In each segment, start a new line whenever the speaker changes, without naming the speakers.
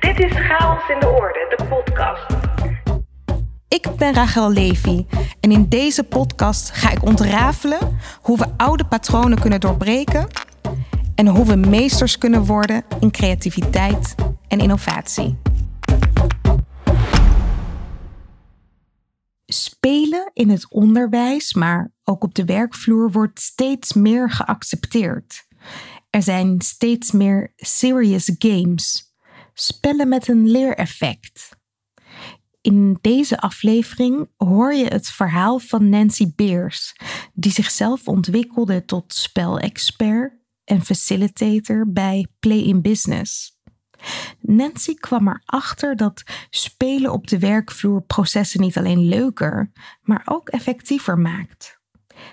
Dit is Chaos in de Orde, de podcast.
Ik ben Rachel Levy en in deze podcast ga ik ontrafelen hoe we oude patronen kunnen doorbreken en hoe we meesters kunnen worden in creativiteit en innovatie. Spelen in het onderwijs, maar ook op de werkvloer, wordt steeds meer geaccepteerd. Er zijn steeds meer serious games, spellen met een leereffect. In deze aflevering hoor je het verhaal van Nancy Beers, die zichzelf ontwikkelde tot spelexpert en facilitator bij Play in Business. Nancy kwam erachter dat spelen op de werkvloer processen niet alleen leuker, maar ook effectiever maakt.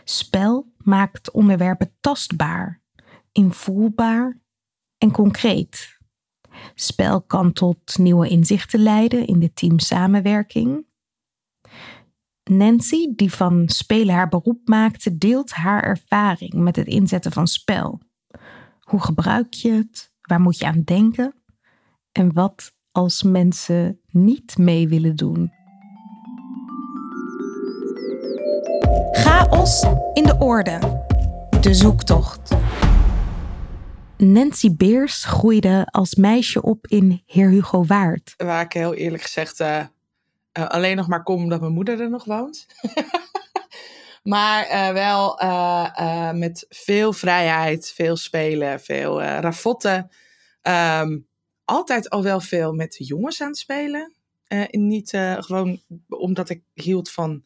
Spel maakt onderwerpen tastbaar, invoelbaar en concreet. Spel kan tot nieuwe inzichten leiden in de teamsamenwerking. Nancy, die van spelen haar beroep maakte, deelt haar ervaring met het inzetten van spel. Hoe gebruik je het? Waar moet je aan denken? En wat als mensen niet mee willen doen? Chaos in de orde. De zoektocht. Nancy Beers groeide als meisje op in Heer Hugo Waard.
Waar ik heel eerlijk gezegd uh, uh, alleen nog maar kom omdat mijn moeder er nog woont. maar uh, wel met veel vrijheid, veel spelen, veel ravotten. Um, altijd al wel veel met jongens aan het spelen. niet gewoon omdat ik hield van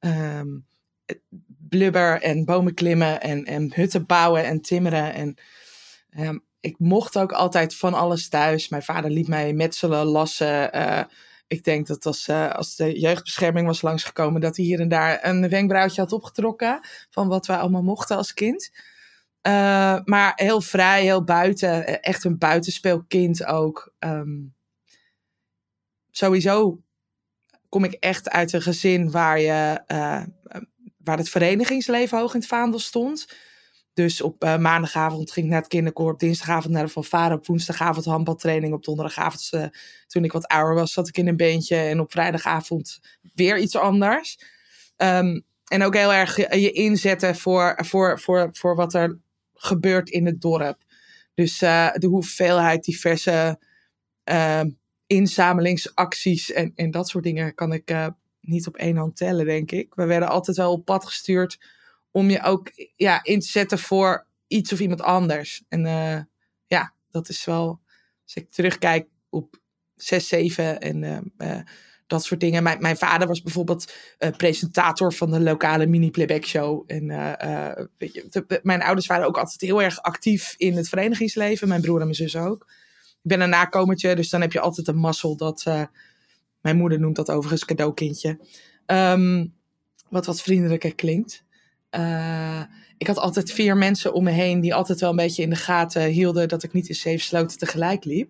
um, blubber en bomen klimmen en, en hutten bouwen en timmeren en Um, ik mocht ook altijd van alles thuis. Mijn vader liet mij metselen, lassen. Uh, ik denk dat als, uh, als de jeugdbescherming was langsgekomen, dat hij hier en daar een wenkbrauwtje had opgetrokken. Van wat wij allemaal mochten als kind. Uh, maar heel vrij, heel buiten. Echt een buitenspeelkind ook. Um, sowieso kom ik echt uit een gezin waar, je, waar het verenigingsleven hoog in het vaandel stond. Dus op uh, maandagavond ging ik naar het kinderkoor. Op dinsdagavond naar de fanfare. Op woensdagavond handbaltraining. Op donderdagavond, uh, toen ik wat ouder was, zat ik in een beentje. En op vrijdagavond weer iets anders. Um, en ook heel erg je, inzetten voor, voor, voor, voor wat er gebeurt in het dorp. Dus uh, de hoeveelheid diverse inzamelingsacties en, en dat soort dingen kan ik niet op één hand tellen, denk ik. We werden altijd wel op pad gestuurd om je ook ja, in te zetten voor iets of iemand anders. En uh, ja, dat is wel, als ik terugkijk op 6, 7 en uh, uh, dat soort dingen. Mijn, mijn vader was bijvoorbeeld presentator van de lokale mini-playback show. En weet je, mijn ouders waren ook altijd heel erg actief in het verenigingsleven. Mijn broer en mijn zus ook. Ik ben een nakomertje, dus dan heb je altijd een mazzel dat... mijn moeder noemt dat overigens cadeaukindje. Um, wat wat vriendelijker klinkt. Uh, ik had altijd vier mensen om me heen die altijd wel een beetje in de gaten hielden dat ik niet in zeven sloten tegelijk liep.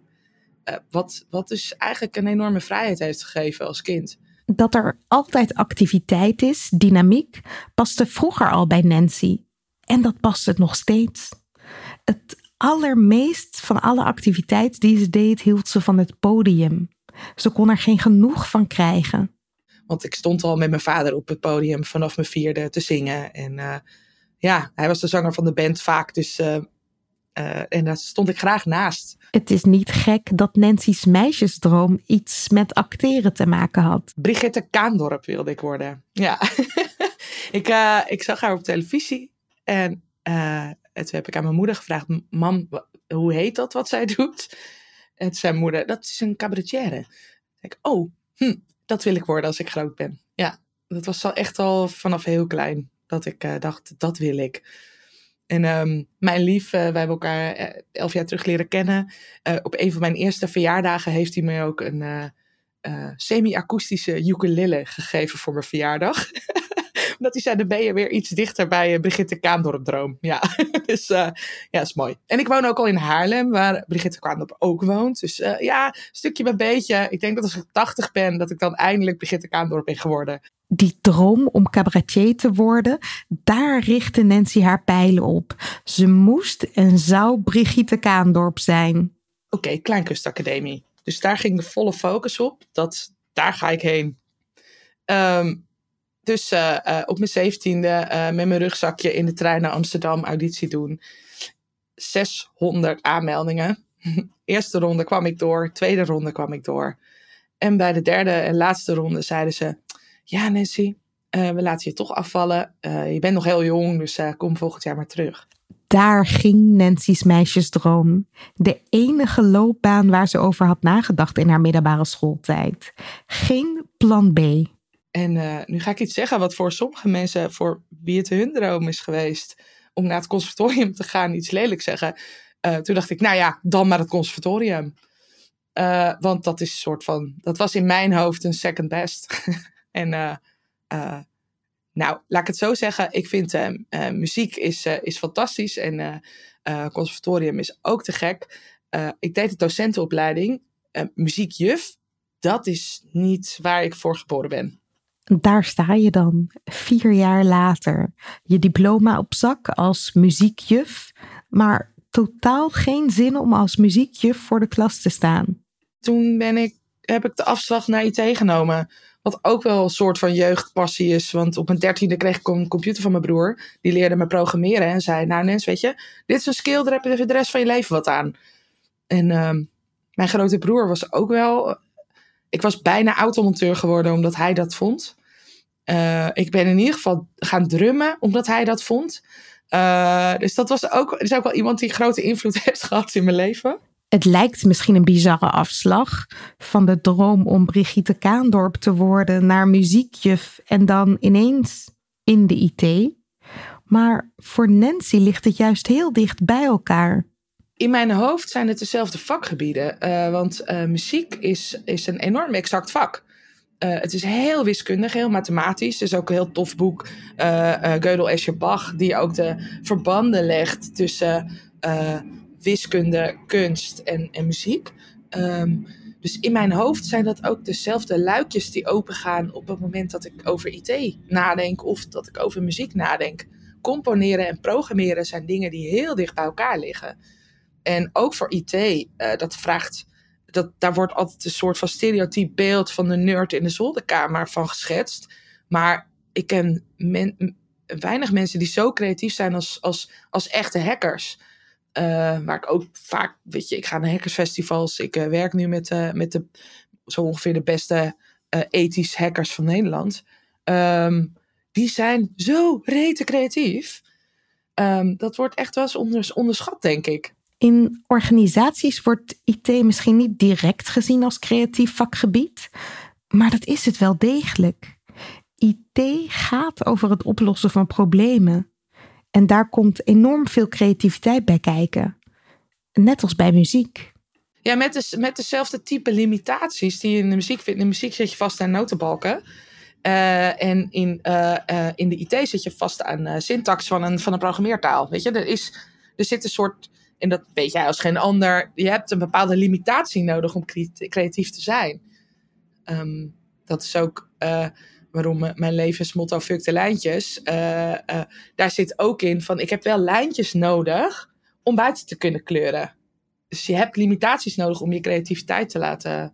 Uh, wat, wat dus eigenlijk een enorme vrijheid heeft gegeven als kind.
Dat er altijd activiteit is, dynamiek, paste vroeger al bij Nancy. En dat past het nog steeds. Het allermeest van alle activiteit die ze deed, hield ze van het podium. Ze kon er geen genoeg van krijgen.
Want ik stond al met mijn vader op het podium vanaf mijn vierde te zingen. En uh, ja, hij was de zanger van de band vaak. Dus, uh, uh, en daar stond ik graag naast.
Het is niet gek dat Nancy's meisjesdroom iets met acteren te maken had.
Brigitte Kaandorp wilde ik worden. Ja, ik, ik zag haar op televisie. En toen heb ik aan mijn moeder gevraagd: Mam, hoe heet dat wat zij doet? En toen zei mijn moeder: Dat is een cabaretière. Ik, oh, hm, dat wil ik worden als ik groot ben. Ja, dat was al echt al vanaf heel klein dat ik uh, dacht, dat wil ik. En um, mijn lief, uh, wij hebben elkaar uh, elf jaar terug leren kennen. op een van mijn eerste verjaardagen heeft hij me ook een semi-akoestische ukulele gegeven voor mijn verjaardag. Omdat hij zei, dan ben je weer iets dichter bij Brigitte Kaandorp droom. Ja, dus uh, ja, is mooi. En ik woon ook al in Haarlem, waar Brigitte Kaandorp ook woont. Dus uh, ja, stukje bij beetje. Ik denk dat als ik 80 ben, dat ik dan eindelijk Brigitte Kaandorp ben geworden.
Die droom om cabaretier te worden, daar richtte Nancy haar pijlen op. Ze moest en zou Brigitte Kaandorp zijn.
Oké, okay, Kleinkunstacademie. Dus daar ging de volle focus op. Dat, daar ga ik heen. Ehm, dus op mijn zeventiende uh, met mijn rugzakje in de trein naar Amsterdam auditie doen. 600 aanmeldingen. Eerste ronde kwam ik door, tweede ronde kwam ik door. En bij de derde en laatste ronde zeiden ze: Ja, Nancy, we laten je toch afvallen. je bent nog heel jong, dus kom volgend jaar maar terug.
Daar ging Nancy's meisjesdroom. De enige loopbaan waar ze over had nagedacht in haar middelbare schooltijd. Geen plan B.
En uh, nu ga ik iets zeggen wat voor sommige mensen, voor wie het hun droom is geweest, om naar het conservatorium te gaan, iets lelijk zeggen. Uh, toen dacht ik, nou ja, dan maar het conservatorium. Uh, want dat is een soort van, dat was in mijn hoofd een second best. en nou, laat ik het zo zeggen, ik vind muziek is, is fantastisch en conservatorium is ook te gek. ik deed de docentenopleiding, muziekjuf, dat is niet waar ik voor geboren ben.
Daar sta je dan, vier jaar later. Je diploma op zak als muziekjuf, maar totaal geen zin om als muziekjuf voor de klas te staan.
Toen ben ik, heb ik de afslag naar IT genomen. Wat ook wel een soort van jeugdpassie is. Want op mijn dertiende kreeg ik een computer van mijn broer. Die leerde me programmeren en zei: Nou, Nens, weet je, dit is een skill, daar heb je de rest van je leven wat aan. En uh, mijn grote broer was ook wel ik was bijna automonteur geworden omdat hij dat vond. Uh, ik ben in ieder geval gaan drummen omdat hij dat vond. Uh, dus dat was ook, is ook wel iemand die grote invloed heeft gehad in mijn leven.
Het lijkt misschien een bizarre afslag van de droom om Brigitte Kaandorp te worden naar muziekjuf en dan ineens in de IT. Maar voor Nancy ligt het juist heel dicht bij elkaar
in mijn hoofd zijn het dezelfde vakgebieden. Uh, want uh, muziek is, is een enorm exact vak. Uh, het is heel wiskundig, heel mathematisch. Het is ook een heel tof boek, Gödel Escher Bach, die ook de verbanden legt tussen wiskunde, kunst en, en muziek. Um, dus in mijn hoofd zijn dat ook dezelfde luikjes die opengaan op het moment dat ik over IT nadenk of dat ik over muziek nadenk. Componeren en programmeren zijn dingen die heel dicht bij elkaar liggen. En ook voor IT, uh, dat vraagt, dat, daar wordt altijd een soort van stereotyp beeld van de nerd in de zolderkamer van geschetst. Maar ik ken weinig mensen die zo creatief zijn als, als, als echte hackers. Uh, waar ik ook vaak, weet je, ik ga naar hackersfestivals. Ik uh, werk nu met, met de, zo ongeveer de beste ethisch hackers van Nederland. Um, die zijn zo rete creatief. Um, dat wordt echt wel eens onderschat, denk ik.
In organisaties wordt IT misschien niet direct gezien als creatief vakgebied, maar dat is het wel degelijk. IT gaat over het oplossen van problemen. En daar komt enorm veel creativiteit bij kijken. Net als bij muziek.
Ja, met, de, met dezelfde type limitaties die je in de muziek vindt. In de muziek zit je vast aan notenbalken. Uh, en in, uh, uh, in de IT zit je vast aan syntax van een, van een programmeertaal. Weet je, er, is, er zit een soort en dat weet jij als geen ander. Je hebt een bepaalde limitatie nodig om creatief te zijn. Um, dat is ook uh, waarom mijn levensmotto Fuck de lijntjes. Uh, uh, daar zit ook in van ik heb wel lijntjes nodig om buiten te kunnen kleuren. Dus je hebt limitaties nodig om je creativiteit te laten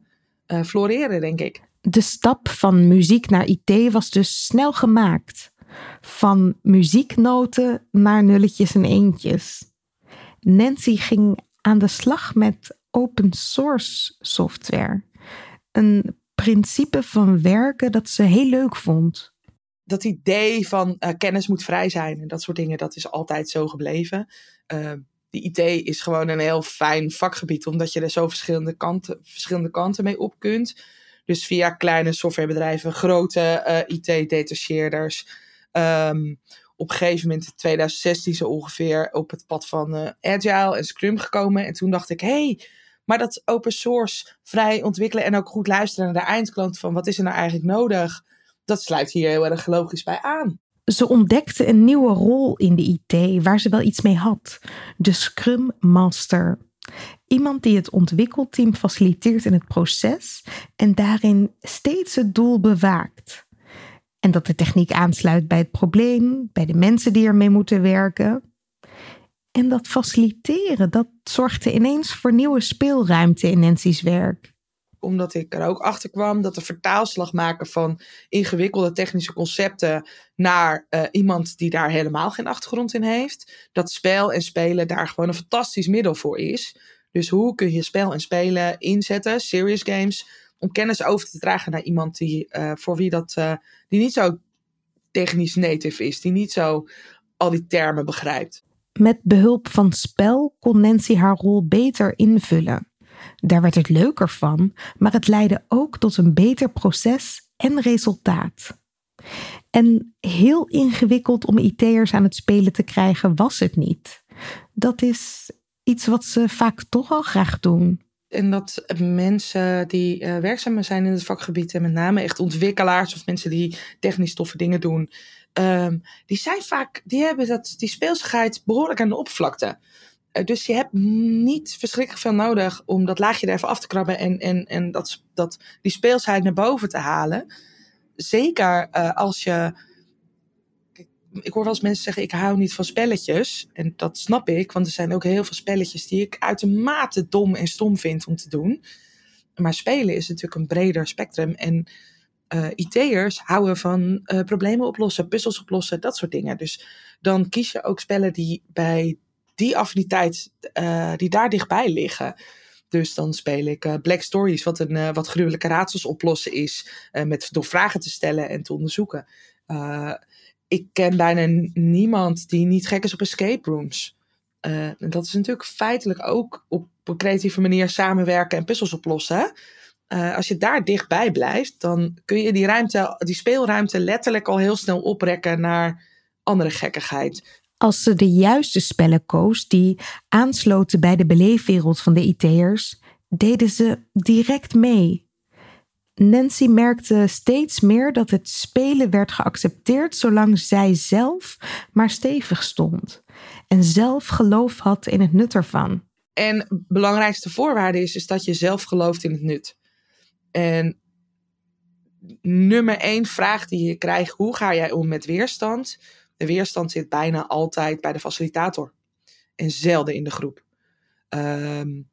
floreren, denk ik.
De stap van muziek naar IT was dus snel gemaakt. Van muzieknoten naar nulletjes en eentjes. Nancy ging aan de slag met open source software. Een principe van werken dat ze heel leuk vond.
Dat idee van uh, kennis moet vrij zijn en dat soort dingen, dat is altijd zo gebleven. Uh, de IT is gewoon een heel fijn vakgebied, omdat je er zo verschillende kanten, verschillende kanten mee op kunt. Dus via kleine softwarebedrijven, grote uh, IT-detacheerders. Um, op gegeven moment in 2016 zo ongeveer op het pad van uh, Agile en Scrum gekomen. En toen dacht ik, hey, maar dat open source vrij ontwikkelen en ook goed luisteren naar de eindklant van wat is er nou eigenlijk nodig, dat sluit hier heel erg logisch bij aan.
Ze ontdekte een nieuwe rol in de IT waar ze wel iets mee had: de Scrum Master. Iemand die het ontwikkelteam faciliteert in het proces en daarin steeds het doel bewaakt. En dat de techniek aansluit bij het probleem, bij de mensen die ermee moeten werken. En dat faciliteren, dat zorgde ineens voor nieuwe speelruimte in Nancy's werk.
omdat ik er ook achter kwam dat de vertaalslag maken van ingewikkelde technische concepten naar uh, iemand die daar helemaal geen achtergrond in heeft, dat spel en spelen daar gewoon een fantastisch middel voor is. Dus hoe kun je spel en spelen inzetten, serious games, om kennis over te dragen naar iemand die, uh, voor wie dat, uh, die niet zo technisch native is, die niet zo al die termen begrijpt.
Met behulp van spel kon Nancy haar rol beter invullen. Daar werd het leuker van, maar het leidde ook tot een beter proces en resultaat. En heel ingewikkeld om IT'ers aan het spelen te krijgen was het niet. Dat is iets wat ze vaak toch al graag doen.
En dat mensen die uh, zijn in het vakgebied, en met name echt ontwikkelaars of mensen die technisch toffe dingen doen, um, die zijn vaak, die hebben dat, die speelsigheid behoorlijk aan de oppervlakte. Uh, dus je hebt niet verschrikkelijk veel nodig om dat laagje er even af te krabben en, en, en dat, dat, die speelsheid naar boven te halen. Zeker uh, als je ik hoor wel eens mensen zeggen: ik hou niet van spelletjes. En dat snap ik, want er zijn ook heel veel spelletjes die ik uitermate dom en stom vind om te doen. Maar spelen is natuurlijk een breder spectrum. En uh, IT'ers houden van uh, problemen oplossen, puzzels oplossen, dat soort dingen. Dus dan kies je ook spellen die bij die affiniteit, uh, die daar dichtbij liggen. Dus dan speel ik Black Stories, wat een wat gruwelijke raadsels oplossen is, met, door vragen te stellen en te onderzoeken ik ken bijna niemand die niet gek is op escape rooms. Uh, dat is natuurlijk feitelijk ook op een creatieve manier samenwerken en puzzels oplossen. Uh, als je daar dichtbij blijft, dan kun je die, ruimte, die speelruimte letterlijk al heel snel oprekken naar andere gekkigheid.
Als ze de juiste spellen koos die aansloten bij de beleefwereld van de IT'ers, deden ze direct mee. Nancy merkte steeds meer dat het spelen werd geaccepteerd zolang zij zelf maar stevig stond en zelf geloof had in het nut ervan.
En belangrijkste voorwaarde is, is dat je zelf gelooft in het nut. En nummer één vraag die je krijgt, hoe ga jij om met weerstand? De weerstand zit bijna altijd bij de facilitator en zelden in de groep. Um,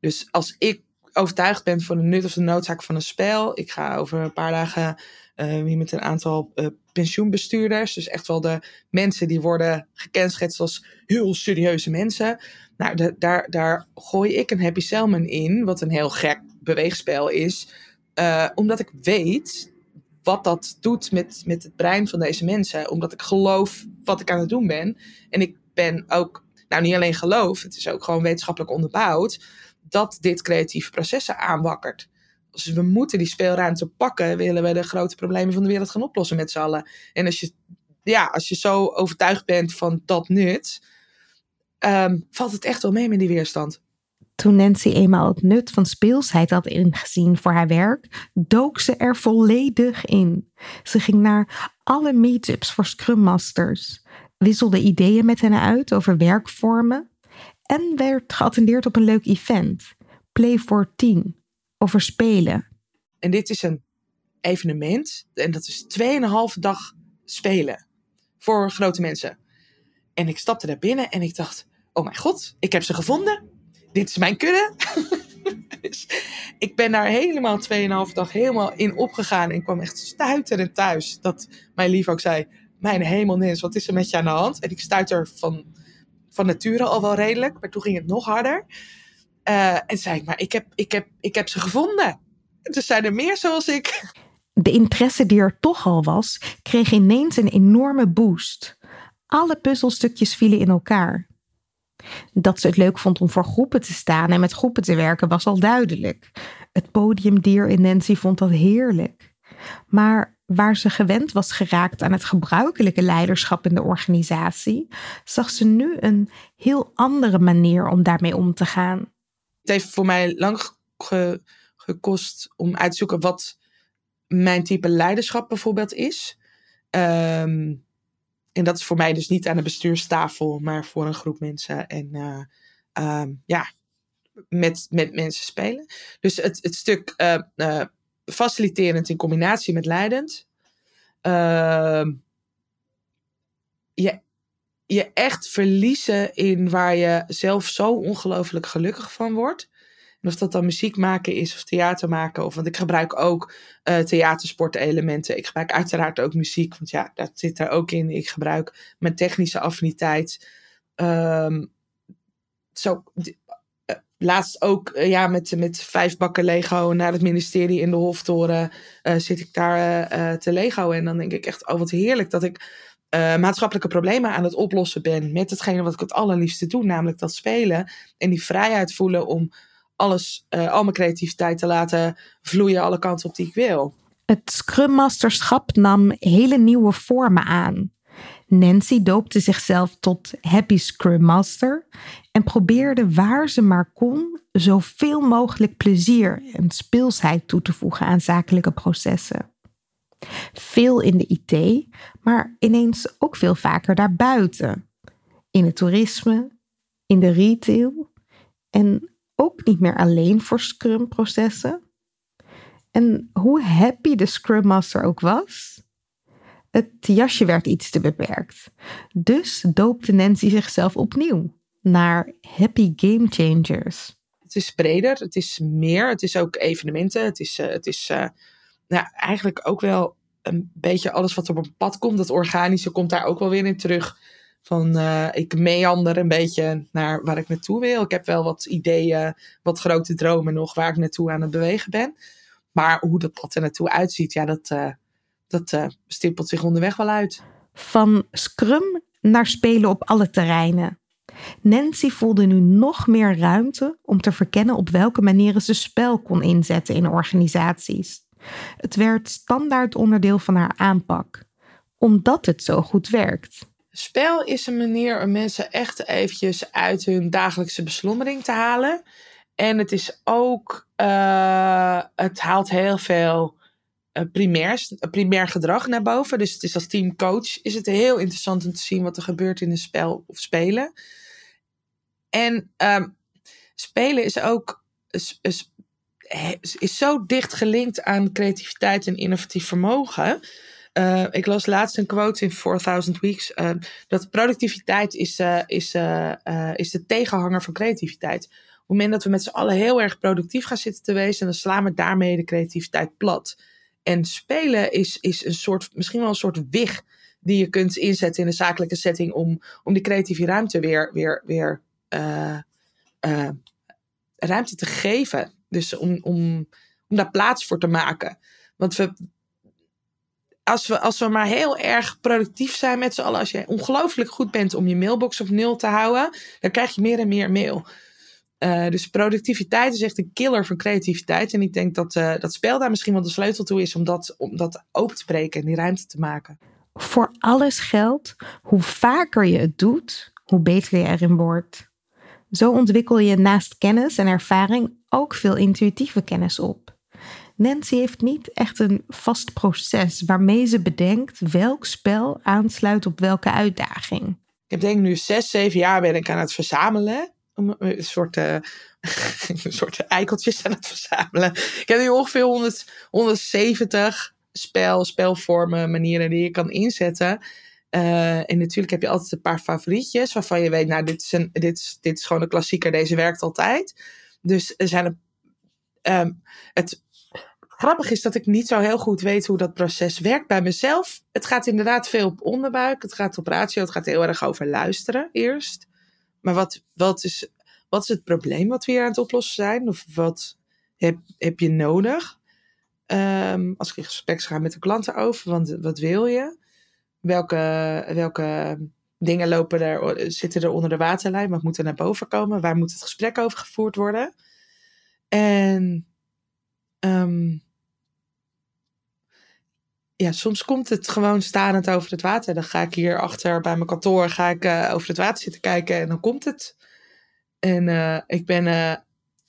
dus als ik overtuigd bent van de nut of de noodzaak van een spel. Ik ga over een paar dagen uh, weer met een aantal uh, pensioenbestuurders. Dus echt wel de mensen die worden gekenschetst als heel serieuze mensen. Nou, daar, daar gooi ik een Happy Salmon in, wat een heel gek beweegspel is. Uh, omdat ik weet wat dat doet met, met het brein van deze mensen. Omdat ik geloof wat ik aan het doen ben. En ik ben ook, nou niet alleen geloof, het is ook gewoon wetenschappelijk onderbouwd dat dit creatieve processen aanwakkert. Dus we moeten die speelruimte pakken, willen we de grote problemen van de wereld gaan oplossen met z'n allen. En als je, ja, als je zo overtuigd bent van dat nut, um, valt het echt wel mee met die weerstand.
Toen Nancy eenmaal het nut van speelsheid had ingezien voor haar werk, dook ze er volledig in. Ze ging naar alle meetups voor Scrum Masters, wisselde ideeën met hen uit over werkvormen en werd geattendeerd op een leuk event, Play for 10, over spelen.
En dit is een evenement en dat is 2,5 dag spelen voor grote mensen. En ik stapte daar binnen en ik dacht, oh mijn god, ik heb ze gevonden. Dit is mijn kudde. dus ik ben daar helemaal 2,5 dag helemaal in opgegaan en kwam echt stuiterend thuis. Dat mijn lief ook zei, mijn hemel Nens, wat is er met je aan de hand? En ik stuiter van van nature al wel redelijk, maar toen ging het nog harder. Uh, en zei ik, maar ik heb, ik, heb, ik heb ze gevonden. Er zijn er meer zoals ik.
De interesse die er toch al was, kreeg ineens een enorme boost. Alle puzzelstukjes vielen in elkaar. Dat ze het leuk vond om voor groepen te staan en met groepen te werken was al duidelijk. Het podiumdier in Nancy vond dat heerlijk. Maar waar ze gewend was geraakt aan het gebruikelijke leiderschap in de organisatie, zag ze nu een heel andere manier om daarmee om te gaan.
Het heeft voor mij lang gekost om uit te zoeken wat mijn type leiderschap bijvoorbeeld is. Um, en dat is voor mij dus niet aan de bestuurstafel, maar voor een groep mensen. En uh, um, ja, met, met mensen spelen. Dus het, het stuk uh, uh, faciliterend in combinatie met leidend. Uh, je, je echt verliezen in waar je zelf zo ongelooflijk gelukkig van wordt. En of dat dan muziek maken is of theater maken. Of, want ik gebruik ook uh, theatersportelementen. Ik gebruik uiteraard ook muziek, want ja, dat zit er ook in. Ik gebruik mijn technische affiniteit. Um, zo, laatst ook uh, ja, met, met vijf bakken Lego naar het ministerie in de Hoftoren zit ik daar te Lego. En dan denk ik echt, oh wat heerlijk dat ik maatschappelijke problemen aan het oplossen ben met hetgene wat ik het allerliefste doe, namelijk dat spelen en die vrijheid voelen om alles, al mijn creativiteit te laten vloeien alle kanten op die ik wil.
Het Scrum Masterschap nam hele nieuwe vormen aan. Nancy doopte zichzelf tot Happy Scrum Master en probeerde waar ze maar kon zoveel mogelijk plezier en speelsheid toe te voegen aan zakelijke processen. Veel in de IT, maar ineens ook veel vaker daarbuiten. In het toerisme, in de retail en ook niet meer alleen voor Scrum-processen. En hoe happy de Scrum Master ook was, het jasje werd iets te beperkt. Dus doopte Nancy zichzelf opnieuw naar Happy Game Changers.
Het is breder, het is meer, het is ook evenementen, het is, uh, het is uh, nou, eigenlijk ook wel een beetje alles wat op een pad komt. Dat organische komt daar ook wel weer in terug. Van uh, ik meander een beetje naar waar ik naartoe wil. Ik heb wel wat ideeën, wat grote dromen nog waar ik naartoe aan het bewegen ben. Maar hoe dat pad er naartoe uitziet, ja, dat, dat uh, stippelt zich onderweg wel uit.
Van scrum naar spelen op alle terreinen. Nancy voelde nu nog meer ruimte om te verkennen op welke manieren ze spel kon inzetten in organisaties. Het werd standaard onderdeel van haar aanpak, omdat het zo goed werkt.
Spel is een manier om mensen echt eventjes uit hun dagelijkse beslommering te halen. En het is ook, uh, het haalt heel veel uh, primairs, primair gedrag naar boven. Dus het is als teamcoach is het heel interessant om te zien wat er gebeurt in een spel of spelen. En um, spelen is ook is zo dicht gelinkt aan creativiteit en innovatief vermogen. Uh, ik las laatst een quote in 4000 Weeks. Uh, dat productiviteit is, is, is de tegenhanger van creativiteit. Op het moment dat we met z'n allen heel erg productief gaan zitten te wezen, dan slaan we daarmee de creativiteit plat. En spelen is, is een soort, misschien wel een soort wig die je kunt inzetten in een zakelijke setting om, om die creatieve ruimte weer, weer, weer ruimte te geven. Dus om, om, om daar plaats voor te maken. Want we, als, we, als we maar heel erg productief zijn met z'n allen, als je ongelooflijk goed bent om je mailbox op nul te houden, dan krijg je meer en meer mail. Uh, dus productiviteit is echt een killer van creativiteit. En ik denk dat uh, dat spel daar misschien wel de sleutel toe is om dat, om dat open te breken en die ruimte te maken.
Voor alles geldt, hoe vaker je het doet, hoe beter je erin wordt. Zo ontwikkel je naast kennis en ervaring ook veel intuïtieve kennis op. Nancy heeft niet echt een vast proces waarmee ze bedenkt welk spel aansluit op welke uitdaging.
Ik heb denk nu zes, zeven jaar ben ik aan het verzamelen. Een soort, uh, een soort eikeltjes aan het verzamelen. Ik heb nu ongeveer 100, 170 spel, spelvormen, manieren die je kan inzetten. Uh, en natuurlijk heb je altijd een paar favorietjes waarvan je weet, nou, dit is, een, dit is, dit is gewoon een klassieker, deze werkt altijd. Dus er zijn um, het grappig is dat ik niet zo heel goed weet hoe dat proces werkt bij mezelf. Het gaat inderdaad veel op onderbuik, het gaat op ratio, het gaat heel erg over luisteren eerst. Maar wat, wat, is, wat is het probleem wat we hier aan het oplossen zijn? Of wat heb, heb je nodig? Um, als ik in gesprek ga met de klanten over, want wat wil je? Welke, welke dingen lopen er, zitten er onder de waterlijn? Wat moet er naar boven komen? Waar moet het gesprek over gevoerd worden? En um, ja, soms komt het gewoon stanend over het water. Dan ga ik hier achter bij mijn kantoor ga ik, uh, over het water zitten kijken en dan komt het. En uh, ik ben,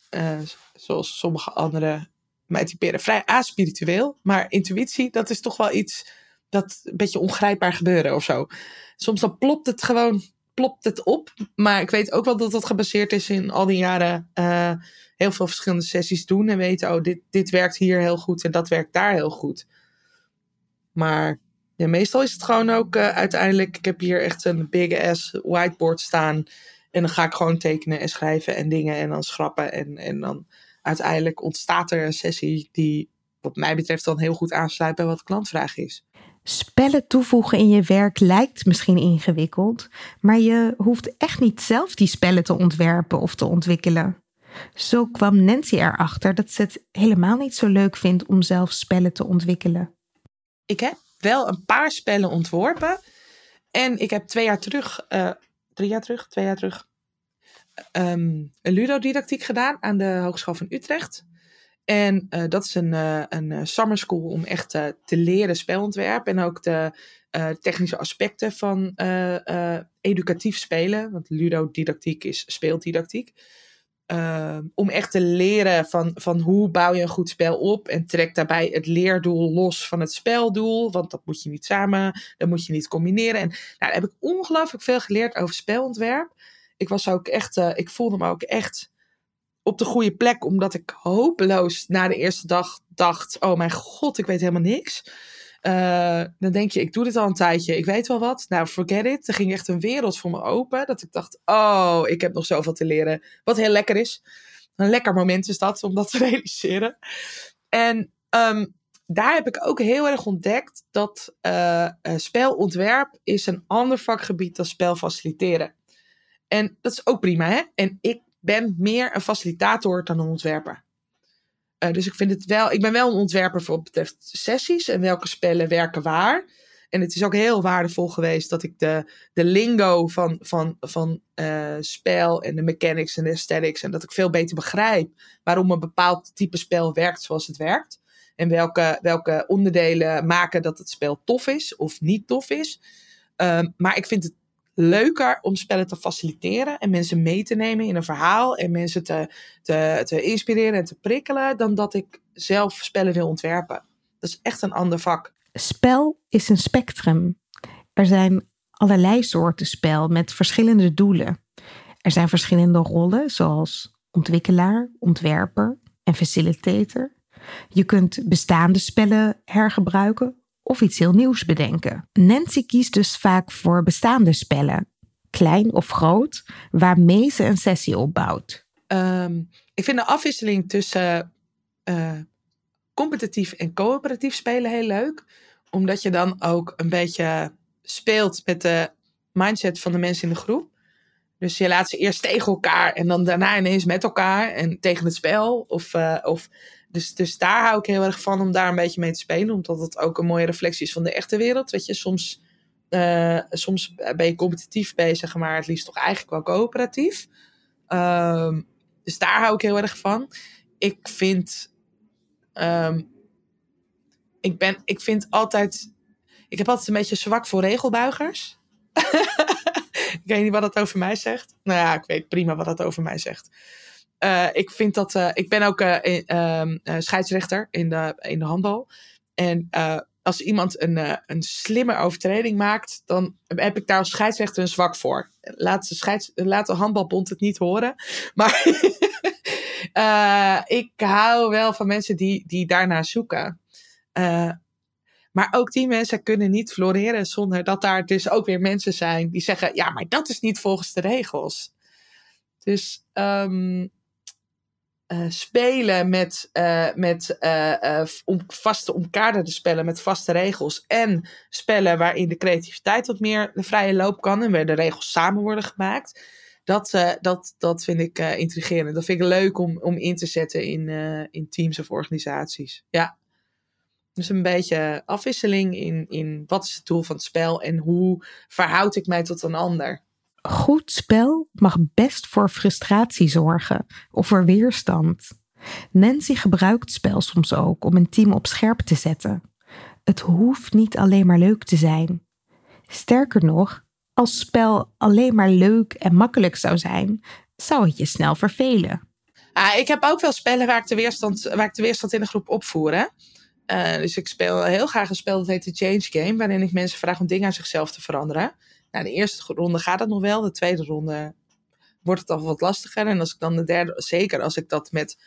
uh, zoals sommige anderen mij typeren, vrij aspiritueel. Maar intuïtie, dat is toch wel iets dat een beetje ongrijpbaar gebeuren of zo. Soms dan plopt het gewoon plopt het op. Maar ik weet ook wel dat dat gebaseerd is in al die jaren heel veel verschillende sessies doen. En weten, oh, dit, dit werkt hier heel goed en dat werkt daar heel goed. Maar meestal is het gewoon ook uh, uiteindelijk. Ik heb hier echt een big ass whiteboard staan. En dan ga ik gewoon tekenen en schrijven en dingen en dan schrappen. En, en dan uiteindelijk ontstaat er een sessie die wat mij betreft dan heel goed aansluit bij wat de klantvraag is.
Spellen toevoegen in je werk lijkt misschien ingewikkeld, maar je hoeft echt niet zelf die spellen te ontwerpen of te ontwikkelen. Zo kwam Nancy erachter dat ze het helemaal niet zo leuk vindt om zelf spellen te ontwikkelen.
Ik heb wel een paar spellen ontworpen. En ik heb twee jaar terug, uh, drie jaar terug, twee jaar terug, um, een ludodidactiek gedaan aan de Hogeschool van Utrecht. En uh, dat is een, uh, een summer school om echt te leren spelontwerp en ook de technische aspecten van educatief spelen. Want ludodidactiek is speeldidactiek. Ehm, om echt te leren van, van hoe bouw je een goed spel op. En trek daarbij het leerdoel los van het speldoel. Want dat moet je niet samen, dat moet je niet combineren. En nou, daar heb ik ongelooflijk veel geleerd over spelontwerp. Ik was ook echt, uh, ik voelde me ook echt op de goede plek. Omdat ik hopeloos na de eerste dag dacht: oh mijn god, ik weet helemaal niks. Uh, dan denk je, ik doe dit al een tijdje, ik weet wel wat. Nou, forget it. Er ging echt een wereld voor me open. Dat ik dacht, oh, ik heb nog zoveel te leren. Wat heel lekker is. Een lekker moment is dat, om dat te realiseren. En um, daar heb ik ook heel erg ontdekt dat uh, spelontwerp is een ander vakgebied dan spel faciliteren. En dat is ook prima, hè? En ik ben meer een facilitator dan een ontwerper. Uh, dus ik vind het wel, ik ben wel een ontwerper voor wat betreft sessies en welke spellen werken waar. En het is ook heel waardevol geweest dat ik de, de lingo van, van, van uh, spel en de mechanics en de aesthetics. En dat ik veel beter begrijp waarom een bepaald type spel werkt zoals het werkt. En welke, welke onderdelen maken dat het spel tof is of niet tof is. Uh, maar ik vind het leuker om spellen te faciliteren en mensen mee te nemen in een verhaal en mensen te, te, te inspireren en te prikkelen, dan dat ik zelf spellen wil ontwerpen. Dat is echt een ander vak.
Spel is een spectrum. Er zijn allerlei soorten spel met verschillende doelen. Er zijn verschillende rollen, zoals ontwikkelaar, ontwerper en facilitator. Je kunt bestaande spellen hergebruiken of iets heel nieuws bedenken. Nancy kiest dus vaak voor bestaande spellen, klein of groot, waarmee ze een sessie opbouwt.
Um, ik vind de afwisseling tussen uh, competitief en coöperatief spelen heel leuk, omdat je dan ook een beetje speelt met de mindset van de mensen in de groep. Dus je laat ze eerst tegen elkaar en dan daarna ineens met elkaar en tegen het spel. Of, uh, of dus, dus daar hou ik heel erg van om daar een beetje mee te spelen. Omdat het ook een mooie reflectie is van de echte wereld. Weet je, soms, uh, soms ben je competitief bezig, maar het liefst toch eigenlijk wel coöperatief. Um, dus daar hou ik heel erg van. Ik vind. Um, ik, ben, ik vind altijd. Ik heb altijd een beetje zwak voor regelbuigers. ik weet niet wat dat over mij zegt. Nou ja, ik weet prima wat dat over mij zegt. Uh, ik vind dat. Uh, ik ben ook uh, scheidsrechter in de, in de handbal. En als iemand een, een slimme overtreding maakt, dan heb ik daar als scheidsrechter een zwak voor. Laat de, scheids, laat de handbalbond het niet horen. Maar ik hou wel van mensen die, die daarnaar zoeken. maar ook die mensen kunnen niet floreren zonder dat daar dus ook weer mensen zijn die zeggen: ja, maar dat is niet volgens de regels. Dus um, uh, spelen met, uh, met uh, om, vaste omkaderde spellen met vaste regels. En spellen waarin de creativiteit wat meer de vrije loop kan. En waar de regels samen worden gemaakt. Dat, dat, dat vind ik intrigerend. Dat vind ik leuk om, om in te zetten in, in teams of organisaties. Ja. Dus een beetje afwisseling in, in wat is het doel van het spel en hoe verhoud ik mij tot een ander
goed spel mag best voor frustratie zorgen of voor weerstand. Nancy gebruikt spel soms ook om een team op scherp te zetten. Het hoeft niet alleen maar leuk te zijn. Sterker nog, als spel alleen maar leuk en makkelijk zou zijn, zou het je snel vervelen.
Ah, ik heb ook wel spellen waar ik de weerstand, de weerstand in de groep opvoer. Uh, dus ik speel heel graag een spel dat heet de Change Game, waarin ik mensen vraag om dingen aan zichzelf te veranderen. Nou, de eerste ronde gaat het nog wel. De tweede ronde wordt het al wat lastiger. En als ik dan de derde, zeker als ik dat met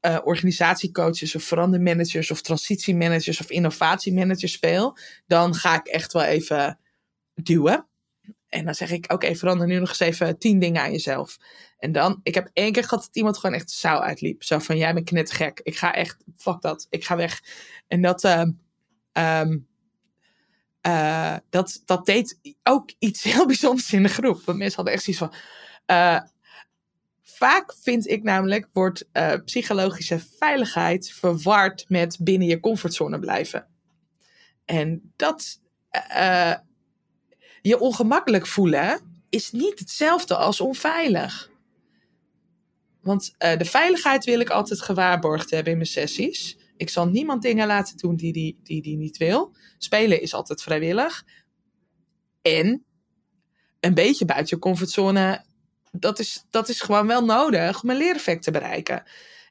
uh, organisatiecoaches of verandermanagers of transitiemanagers of innovatiemanagers speel, dan ga ik echt wel even duwen. En dan zeg ik, oké, verander nu nog eens even tien dingen aan jezelf. En dan, ik heb één keer gehad dat iemand gewoon echt de uitliep. Zo van, jij bent knettergek. Ik ga echt, fuck dat, ik ga weg. En dat, ehm, ehm, eh, dat, dat deed ook iets heel bijzonders in de groep. Want mensen hadden echt zoiets van... eh, vaak vind ik namelijk, wordt eh, psychologische veiligheid verward met binnen je comfortzone blijven. En dat... je ongemakkelijk voelen is niet hetzelfde als onveilig. Want de veiligheid wil ik altijd gewaarborgd hebben in mijn sessies. Ik zal niemand dingen laten doen die die, die, die niet wil. Spelen is altijd vrijwillig. En een beetje buiten je comfortzone, dat is, dat is gewoon wel nodig om een leereffect te bereiken.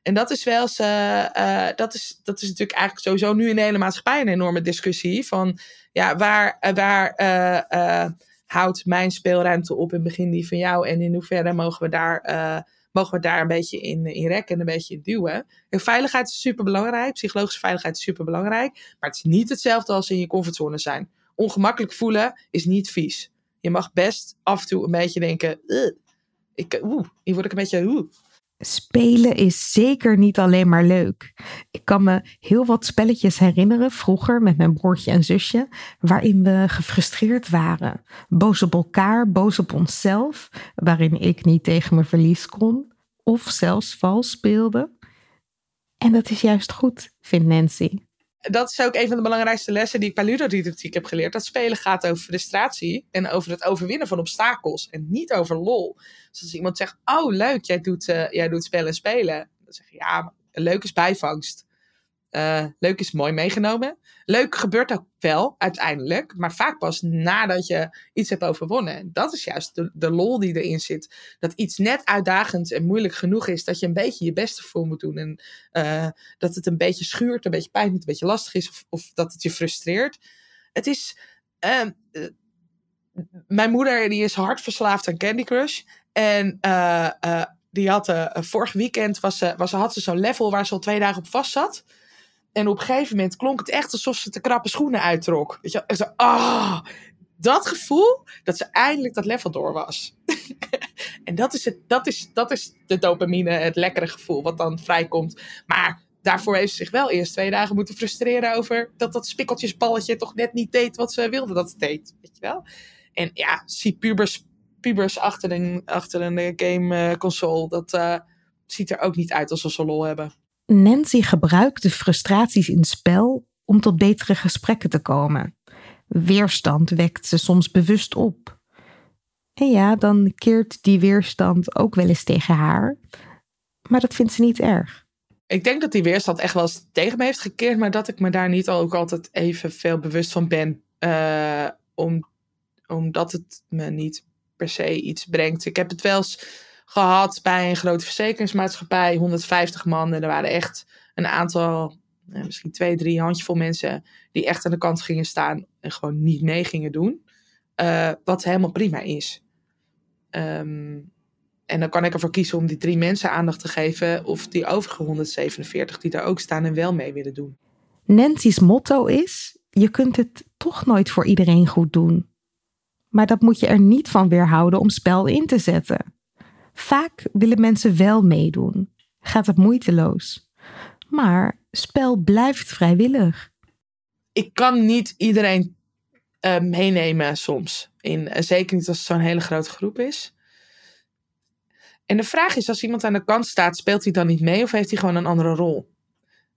En dat is wel eens, eh, eh, dat, is, dat is natuurlijk eigenlijk sowieso nu in de hele maatschappij een enorme discussie. Van ja, waar, eh, waar houdt mijn speelruimte op en begin die van jou? En in hoeverre mogen we daar, mogen we daar een beetje in, in rekken en een beetje duwen? En veiligheid is super belangrijk, psychologische veiligheid is super belangrijk. Maar het is niet hetzelfde als in je comfortzone zijn. Ongemakkelijk voelen is niet vies. Je mag best af en toe een beetje denken, "Ugh, ik, oeh, hier word ik een beetje, oeh.
Spelen is zeker niet alleen maar leuk. Ik kan me heel wat spelletjes herinneren vroeger met mijn broertje en zusje, waarin we gefrustreerd waren. Boos op elkaar, boos op onszelf, waarin ik niet tegen mijn verlies kon, of zelfs vals speelde. En dat is juist goed, vindt Nancy.
Dat is ook een van de belangrijkste lessen die ik bij ludodidactiek heb geleerd. Dat spelen gaat over frustratie en over het overwinnen van obstakels en niet over lol. Dus als iemand zegt, oh leuk, jij doet, eh, jij doet spellen spelen. Dan zeg je, ja, leuk is bijvangst. Eh, leuk is mooi meegenomen. Leuk gebeurt ook wel uiteindelijk, maar vaak pas nadat je iets hebt overwonnen. En dat is juist de, lol die erin zit. Dat iets net uitdagend en moeilijk genoeg is dat je een beetje je beste voor moet doen. En eh, dat het een beetje schuurt, een beetje pijn doet, een beetje lastig is of, of dat het je frustreert. Het is. ehm, eh, mijn moeder die is hard verslaafd aan Candy Crush. En die had vorig weekend was was, had ze zo'n level waar ze al twee dagen op vast zat. En op een gegeven moment klonk het echt alsof ze te krappe schoenen uittrok. Weet je, zo, ah, dat gevoel dat ze eindelijk dat level door was. en dat is, het, dat, is, dat is de dopamine, het lekkere gevoel wat dan vrijkomt. Maar daarvoor heeft ze zich wel eerst twee dagen moeten frustreren over dat dat spikkeltjesballetje toch net niet deed wat ze wilde dat het deed. Weet je wel? En ja, zie pubers, pubers achter een, achter een game console, dat eh, ziet er ook niet uit alsof ze lol hebben.
Nancy gebruikt de frustraties in spel om tot betere gesprekken te komen. Weerstand wekt ze soms bewust op. En ja, dan keert die weerstand ook wel eens tegen haar. Maar dat vindt ze niet erg.
Ik denk dat die weerstand echt wel eens tegen me heeft gekeerd, maar dat ik me daar niet ook altijd even veel bewust van ben. Eh, om, omdat het me niet per se iets brengt. Ik heb het wel eens gehad bij een grote verzekeringsmaatschappij, 150 man. En er waren echt een aantal, eh, misschien twee, drie handjevol mensen die echt aan de kant gingen staan en gewoon niet mee gingen doen. Eh, wat helemaal prima is. Ehm, en dan kan ik ervoor kiezen om die drie mensen aandacht te geven. Of die overige 147 die daar ook staan en wel mee willen doen.
Nancy's motto is: je kunt het toch nooit voor iedereen goed doen. Maar dat moet je er niet van weerhouden om spel in te zetten. Vaak willen mensen wel meedoen, gaat het moeiteloos. Maar spel blijft vrijwillig.
Ik kan niet iedereen eh, meenemen soms. In, eh, zeker niet als het zo'n hele grote groep is. En de vraag is, als iemand aan de kant staat, speelt hij dan niet mee of heeft hij gewoon een andere rol?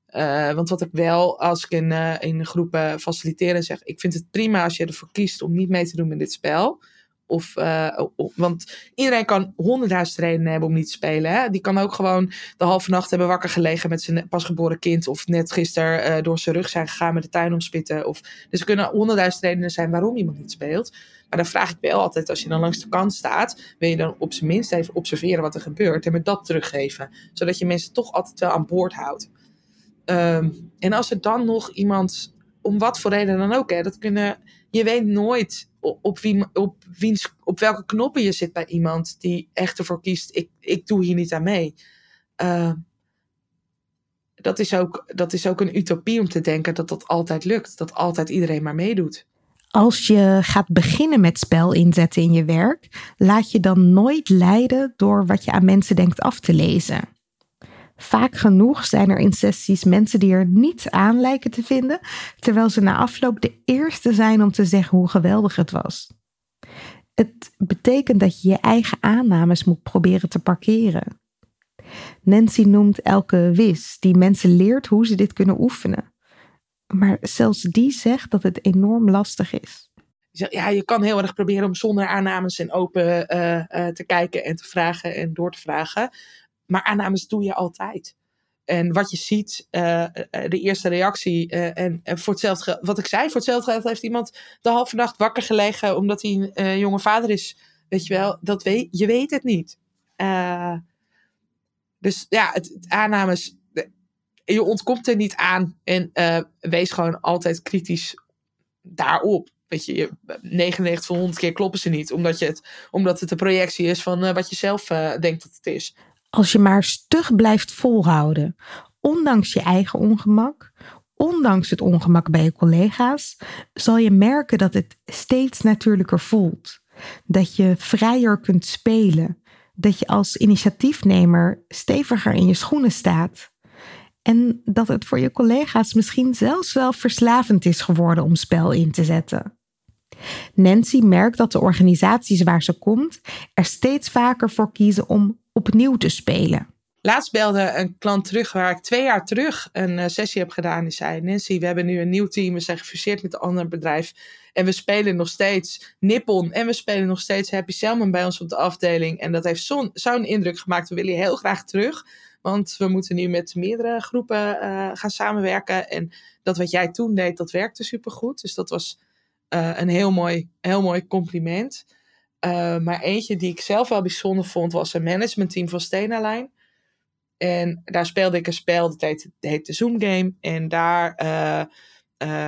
Eh, want wat ik wel, als ik in, in groepen faciliteren zeg, ik vind het prima als je ervoor kiest om niet mee te doen met dit spel. Of, eh, want iedereen kan honderdduizend redenen hebben om niet te spelen. Hè? Die kan ook gewoon de halve nacht hebben wakker gelegen met zijn pasgeboren kind. Of net gisteren eh, door zijn rug zijn gegaan met de tuin omspitten. Of, dus er kunnen honderdduizend redenen zijn waarom iemand niet speelt. Maar dan vraag ik wel altijd, als je dan langs de kant staat, wil je dan op zijn minst even observeren wat er gebeurt. En me dat teruggeven. Zodat je mensen toch altijd wel aan boord houdt. Ehm, en als er dan nog iemand, om wat voor reden dan ook, hè, dat kunnen, je weet nooit op, wie, op, wiens, op welke knoppen je zit bij iemand die echt ervoor kiest, ik, ik doe hier niet aan mee. Ehm, dat, is ook, dat is ook een utopie om te denken dat dat altijd lukt, dat altijd iedereen maar meedoet.
Als je gaat beginnen met spel inzetten in je werk, laat je dan nooit leiden door wat je aan mensen denkt af te lezen. Vaak genoeg zijn er in sessies mensen die er niet aan lijken te vinden, terwijl ze na afloop de eerste zijn om te zeggen hoe geweldig het was. Het betekent dat je je eigen aannames moet proberen te parkeren. Nancy noemt elke wis die mensen leert hoe ze dit kunnen oefenen. Maar zelfs die zegt dat het enorm lastig is.
Ja, je kan heel erg proberen om zonder aannames en open uh, uh, te kijken en te vragen en door te vragen. Maar aannames doe je altijd. En wat je ziet, uh, de eerste reactie. Uh, en, en, voor hetzelfde wat ik zei, voor hetzelfde geld heeft iemand de halve nacht wakker gelegen omdat hij een jonge vader is. Weet je wel, dat weet, je weet het niet. dus ja, het, het, aannames, je ontkomt er niet aan. En wees gewoon altijd kritisch daarop. Weet je, 99 van 100 keer kloppen ze niet, omdat, je het, omdat het een projectie is van wat je zelf denkt dat het is.
Als je maar stug blijft volhouden, ondanks je eigen ongemak, ondanks het ongemak bij je collega's, zal je merken dat het steeds natuurlijker voelt. Dat je vrijer kunt spelen, dat je als initiatiefnemer steviger in je schoenen staat. En dat het voor je collega's misschien zelfs wel verslavend is geworden om spel in te zetten. Nancy merkt dat de organisaties waar ze komt er steeds vaker voor kiezen om opnieuw te spelen.
Laatst belde een klant terug waar ik twee jaar terug een uh, sessie heb gedaan. Die zei: Nancy, we hebben nu een nieuw team. We zijn gefuseerd met een ander bedrijf. En we spelen nog steeds Nippon. En we spelen nog steeds Happy Salmon bij ons op de afdeling. En dat heeft zo'n zo indruk gemaakt. We willen je heel graag terug. Want we moeten nu met meerdere groepen uh, gaan samenwerken. En dat wat jij toen deed, dat werkte supergoed. Dus dat was uh, een heel mooi, heel mooi compliment. Uh, maar eentje die ik zelf wel bijzonder vond, was een managementteam van Stenalijn. En daar speelde ik een spel, dat heet, heet de Zoom Game. En daar, uh,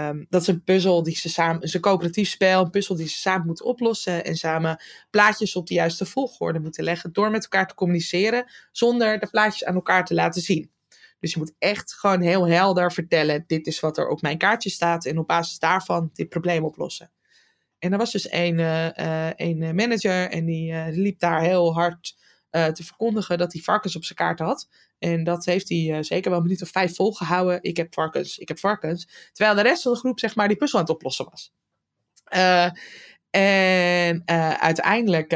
um, dat is een puzzel die ze samen, is een coöperatief spel, een puzzel die ze samen moeten oplossen. En samen plaatjes op de juiste volgorde moeten leggen door met elkaar te communiceren, zonder de plaatjes aan elkaar te laten zien. Dus je moet echt gewoon heel helder vertellen: dit is wat er op mijn kaartje staat. En op basis daarvan dit probleem oplossen. En er was dus een, uh, een manager en die uh, liep daar heel hard te verkondigen dat hij varkens op zijn kaart had. En dat heeft hij zeker wel een minuut of vijf volgehouden. Ik heb varkens, ik heb varkens. Terwijl de rest van de groep zeg maar die puzzel aan het oplossen was. en uiteindelijk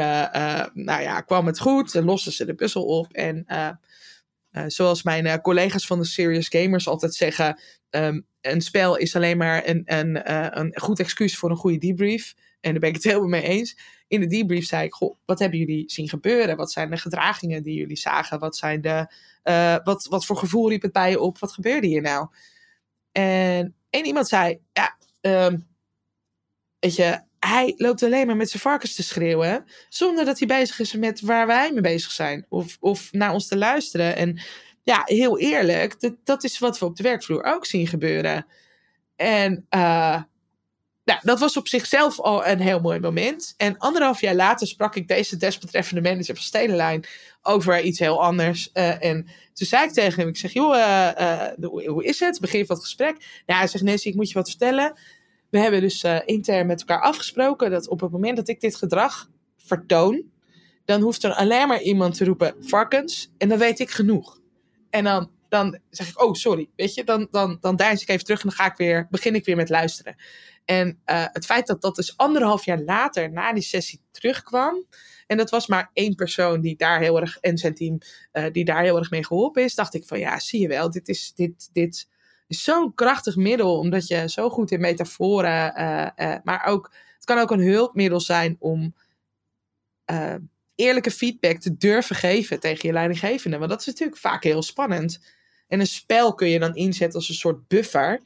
nou ja, kwam het goed. Losten ze de puzzel op. En zoals mijn collega's van de Serious Gamers altijd zeggen... Um, een spel is alleen maar een, een, uh, een goed excuus voor een goede debrief. En daar ben ik het helemaal mee eens. In de debrief zei ik, goh, wat hebben jullie zien gebeuren? Wat zijn de gedragingen die jullie zagen? Wat, zijn de, uh, wat, wat voor gevoel riep het bij je op? Wat gebeurde hier nou? En één iemand zei, ja, um, weet je, hij loopt alleen maar met zijn varkens te schreeuwen, zonder dat hij bezig is met waar wij mee bezig zijn. Of, of naar ons te luisteren. En ja, heel eerlijk, dat, dat is wat we op de werkvloer ook zien gebeuren. En nou, dat was op zichzelf al een heel mooi moment. En anderhalf jaar later sprak ik deze desbetreffende manager van Stedenlijn over iets heel anders. Uh, en toen zei ik tegen hem, ik zeg, joh, uh, hoe is het? Begin van het gesprek. Nou, hij zegt, Nancy, ik moet je wat vertellen. We hebben dus intern met elkaar afgesproken dat op het moment dat ik dit gedrag vertoon, dan hoeft er alleen maar iemand te roepen varkens en dan weet ik genoeg. En dan, dan zeg ik, oh sorry, weet je, dan, dan, dan ik even terug en dan ga ik weer, begin ik weer met luisteren. En uh, het feit dat dat dus anderhalf jaar later na die sessie terugkwam. En dat was maar één persoon die daar heel erg, en zijn team, uh, die daar heel erg mee geholpen is. Dacht ik van ja, zie je wel, dit is, dit, dit is zo'n krachtig middel. Omdat je zo goed in metaforen, uh, maar ook, het kan ook een hulpmiddel zijn om eerlijke feedback te durven geven tegen je leidinggevende. Want dat is natuurlijk vaak heel spannend. En een spel kun je dan inzetten als een soort buffer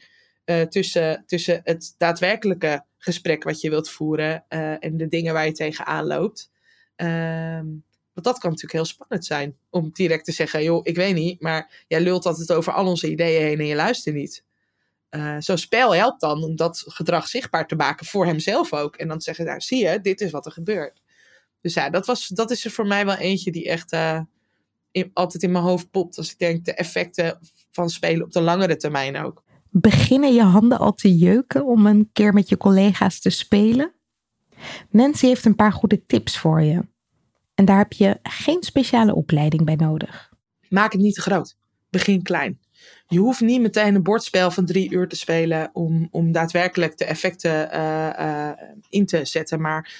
uh, tussen, tussen het daadwerkelijke gesprek wat je wilt voeren uh, en de dingen waar je tegenaan loopt. Um, want dat kan natuurlijk heel spannend zijn. Om direct te zeggen, joh, ik weet niet, maar jij lult altijd over al onze ideeën heen en je luistert niet. Uh, Zo'n spel helpt dan om dat gedrag zichtbaar te maken voor hemzelf ook. En dan te zeggen, nou zie je, dit is wat er gebeurt. Dus ja, dat, was, dat is er voor mij wel eentje die echt uh, in, altijd in mijn hoofd popt. Als ik denk de effecten van spelen op de langere termijn ook.
Beginnen je handen al te jeuken om een keer met je collega's te spelen? Nancy heeft een paar goede tips voor je. En daar heb je geen speciale opleiding bij nodig.
Maak het niet te groot. Begin klein. Je hoeft niet meteen een bordspel van drie uur te spelen om, om daadwerkelijk de effecten uh, uh, in te zetten. Maar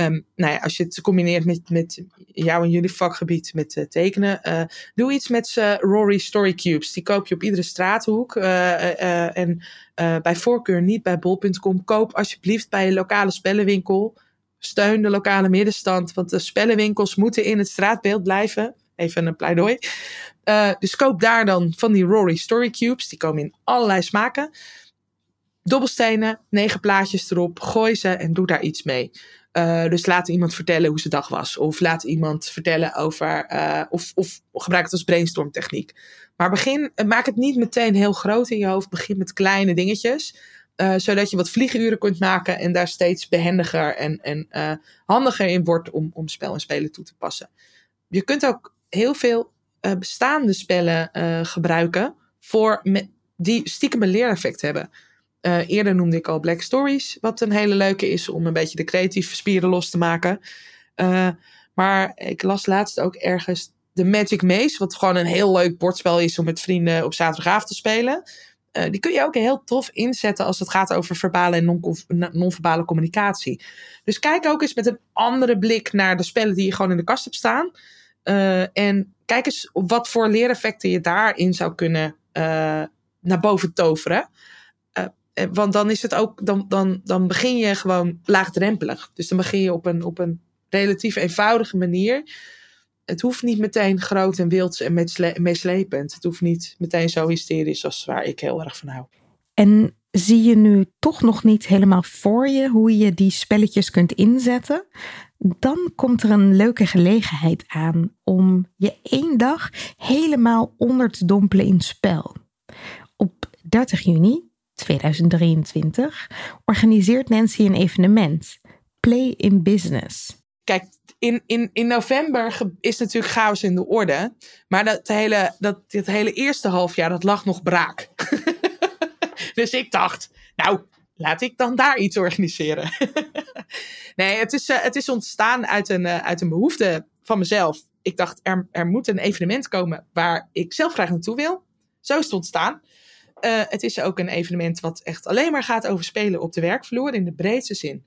um, nou ja, als je het combineert met, met jou en jullie vakgebied met uh, tekenen, doe iets met Rory Story Cubes. Die koop je op iedere straathoek. en bij voorkeur niet bij bol.com. Koop alsjeblieft bij je lokale spellenwinkel. Steun de lokale middenstand, want de spellenwinkels moeten in het straatbeeld blijven. Even een pleidooi. Dus koop daar dan van die Rory Story Cubes. Die komen in allerlei smaken. Dobbelstenen, negen plaatjes erop. Gooi ze en doe daar iets mee. Uh, dus laat iemand vertellen hoe zijn dag was. Of laat iemand vertellen over. Uh, of, of gebruik het als brainstormtechniek. Maar begin, maak het niet meteen heel groot in je hoofd. Begin met kleine dingetjes. Zodat je wat vlieguren kunt maken en daar steeds behendiger en, en handiger in wordt om, om spel en spelen toe te passen. Je kunt ook heel veel bestaande spellen gebruiken voor die stiekem een leereffect hebben. Eerder noemde ik al Black Stories, wat een hele leuke is om een beetje de creatieve spieren los te maken. maar ik las laatst ook ergens de Magic Maze, wat gewoon een heel leuk bordspel is om met vrienden op zaterdagavond te spelen. Uh, die kun je ook heel tof inzetten als het gaat over verbale en non-verbale communicatie. Dus kijk ook eens met een andere blik naar de spellen die je gewoon in de kast hebt staan. En kijk eens wat voor leereffecten je daarin zou kunnen naar boven toveren. Want dan is het ook, dan, dan, dan begin je gewoon laagdrempelig. Dus dan begin je op een, op een relatief eenvoudige manier het hoeft niet meteen groot en wild en meeslepend. Het hoeft niet meteen zo hysterisch als waar ik heel erg van hou.
En zie je nu toch nog niet helemaal voor je hoe je die spelletjes kunt inzetten? Dan komt er een leuke gelegenheid aan om je één dag helemaal onder te dompelen in spel. Op 30 juni 2023 organiseert Nancy een evenement, Play in Business.
Kijk, in, in, in november is natuurlijk chaos in de orde. Maar dat hele, dat, dit hele eerste halfjaar, dat lag nog braak. dus ik dacht, nou, laat ik dan daar iets organiseren. nee, het is, uh, het is ontstaan uit een, uh, uit een behoefte van mezelf. Ik dacht, er, er moet een evenement komen waar ik zelf graag naartoe wil. Zo is het ontstaan. Uh, het is ook een evenement wat echt alleen maar gaat over spelen op de werkvloer in de breedste zin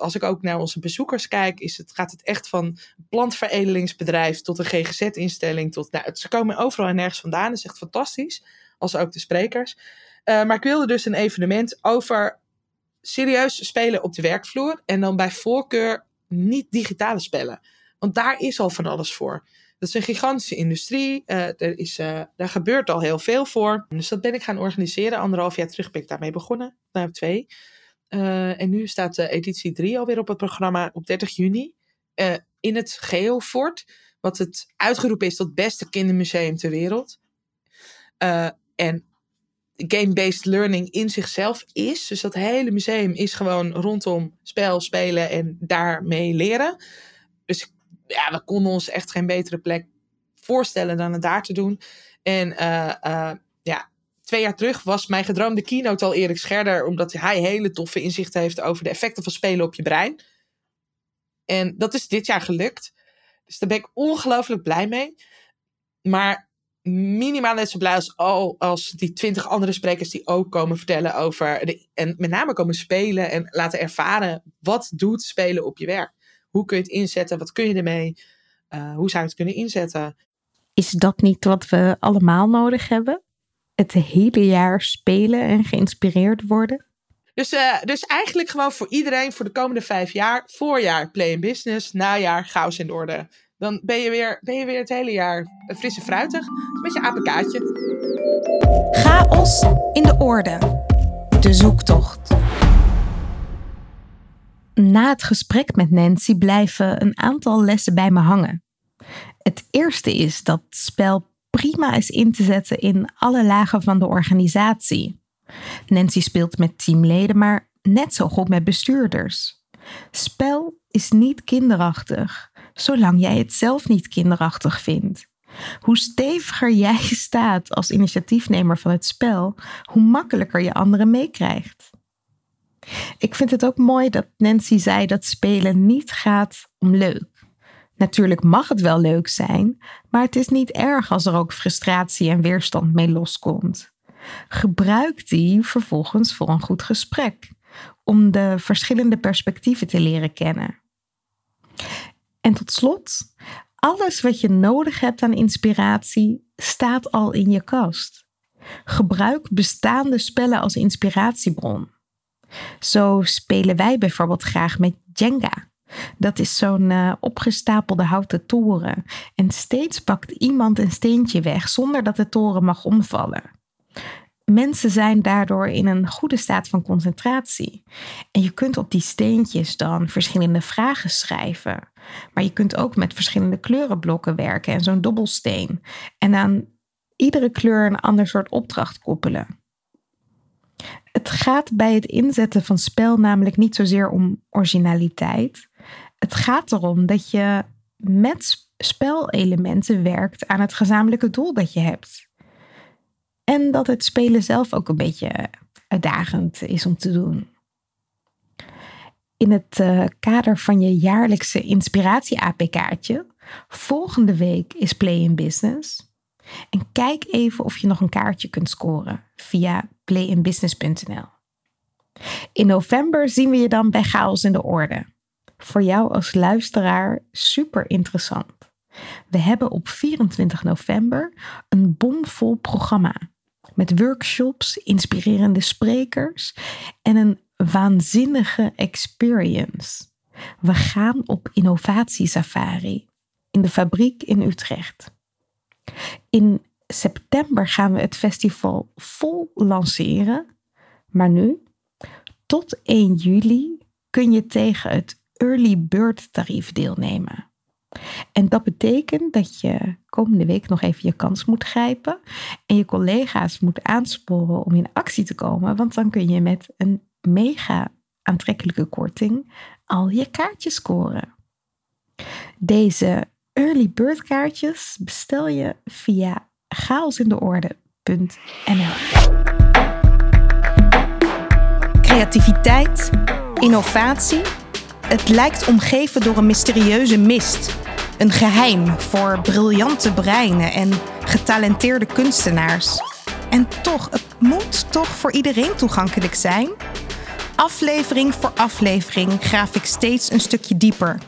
als ik ook naar onze bezoekers kijk, is het, gaat het echt van plantveredelingsbedrijf tot een GGZ-instelling. Tot, nou, ze komen overal en nergens vandaan. Dat is echt fantastisch. Als ook de sprekers. Uh, maar ik wilde dus een evenement over serieus spelen op de werkvloer. En dan bij voorkeur niet digitale spellen. Want daar is al van alles voor. Dat is een gigantische industrie. Uh, er is, uh, daar gebeurt al heel veel voor. Dus dat ben ik gaan organiseren. Anderhalf jaar terug ben ik daarmee begonnen. Nou, twee. Uh, en nu staat editie 3 alweer op het programma op 30 juni. In het Geofort, wat het uitgeroepen is tot beste kindermuseum ter wereld. En game-based learning in zichzelf is. Dus dat hele museum is gewoon rondom spel, spelen en daarmee leren. Ja, we konden ons echt geen betere plek voorstellen dan het daar te doen. En ja, twee jaar terug was mijn gedroomde keynote al Erik Scherder, omdat hij hele toffe inzichten heeft over de effecten van spelen op je brein. En dat is dit jaar gelukt. Dus daar ben ik ongelooflijk blij mee. Maar minimaal net zo blij als, oh, als die twintig andere sprekers die ook komen vertellen over. De, en met name komen spelen en laten ervaren. Wat doet spelen op je werk? Hoe kun je het inzetten? Wat kun je ermee? Uh, hoe zou je het kunnen inzetten?
Is dat niet wat we allemaal nodig hebben? het hele jaar spelen en geïnspireerd worden?
Dus, uh, dus eigenlijk gewoon voor iedereen voor de komende vijf jaar. Voorjaar play in business, najaar chaos in orde. Dan ben je weer, ben je weer het hele jaar frisse fruitig. Een beetje apenkaatje.
Chaos in de orde. De zoektocht. Na het gesprek met Nancy blijven een aantal lessen bij me hangen. Het eerste is dat spel prima is in te zetten in alle lagen van de organisatie. Nancy speelt met teamleden, maar net zo goed met bestuurders. Spel is niet kinderachtig, zolang jij het zelf niet kinderachtig vindt. Hoe steviger jij staat als initiatiefnemer van het spel, hoe makkelijker je anderen meekrijgt. Ik vind het ook mooi dat Nancy zei dat spelen niet gaat om leuk. Natuurlijk mag het wel leuk zijn, maar het is niet erg als er ook frustratie en weerstand mee loskomt. Gebruik die vervolgens voor een goed gesprek, om de verschillende perspectieven te leren kennen. En tot slot, alles wat je nodig hebt aan inspiratie staat al in je kast. Gebruik bestaande spellen als inspiratiebron. Zo spelen wij bijvoorbeeld graag met Jenga. Dat is zo'n uh, opgestapelde houten toren. En steeds pakt iemand een steentje weg zonder dat de toren mag omvallen. Mensen zijn daardoor in een goede staat van concentratie. En je kunt op die steentjes dan verschillende vragen schrijven. Maar je kunt ook met verschillende kleurenblokken werken en zo'n dobbelsteen. En aan iedere kleur een ander soort opdracht koppelen. Het gaat bij het inzetten van spel namelijk niet zozeer om originaliteit. Het gaat erom dat je met spelelementen werkt aan het gezamenlijke doel dat je hebt. En dat het spelen zelf ook een beetje uitdagend is om te doen. In het uh, kader van je jaarlijkse inspiratie-AP-kaartje, volgende week is Play in Business. En kijk even of je nog een kaartje kunt scoren via playinbusiness.nl. In november zien we je dan bij Chaos in de Orde. Voor jou als luisteraar super interessant. We hebben op 24 november een bomvol programma met workshops, inspirerende sprekers en een waanzinnige experience. We gaan op innovatiesafari in de fabriek in Utrecht. In september gaan we het festival vol lanceren, maar nu, tot 1 juli, kun je tegen het early bird tarief deelnemen. En dat betekent dat je komende week nog even je kans moet grijpen en je collega's moet aansporen om in actie te komen, want dan kun je met een mega aantrekkelijke korting al je kaartjes scoren. Deze early bird kaartjes bestel je via chaosindeorde.nl. Creativiteit, innovatie. Het lijkt omgeven door een mysterieuze mist. Een geheim voor briljante breinen en getalenteerde kunstenaars. En toch, het moet toch voor iedereen toegankelijk zijn? Aflevering voor aflevering graaf ik steeds een stukje dieper.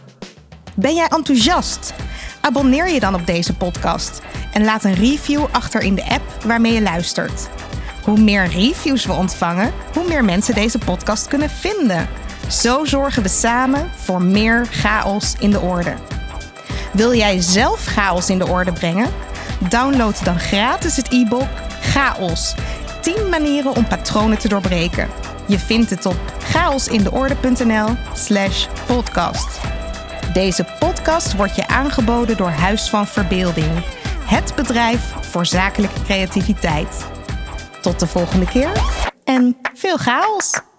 Ben jij enthousiast? Abonneer je dan op deze podcast en laat een review achter in de app waarmee je luistert. Hoe meer reviews we ontvangen, hoe meer mensen deze podcast kunnen vinden. Zo zorgen we samen voor meer chaos in de orde. Wil jij zelf chaos in de orde brengen? Download dan gratis het e-book Chaos. 10 manieren om patronen te doorbreken. Je vindt het op chaosindeorde.nl/slash podcast. Deze podcast wordt je aangeboden door Huis van Verbeelding, het bedrijf voor zakelijke creativiteit. Tot de volgende keer en veel chaos!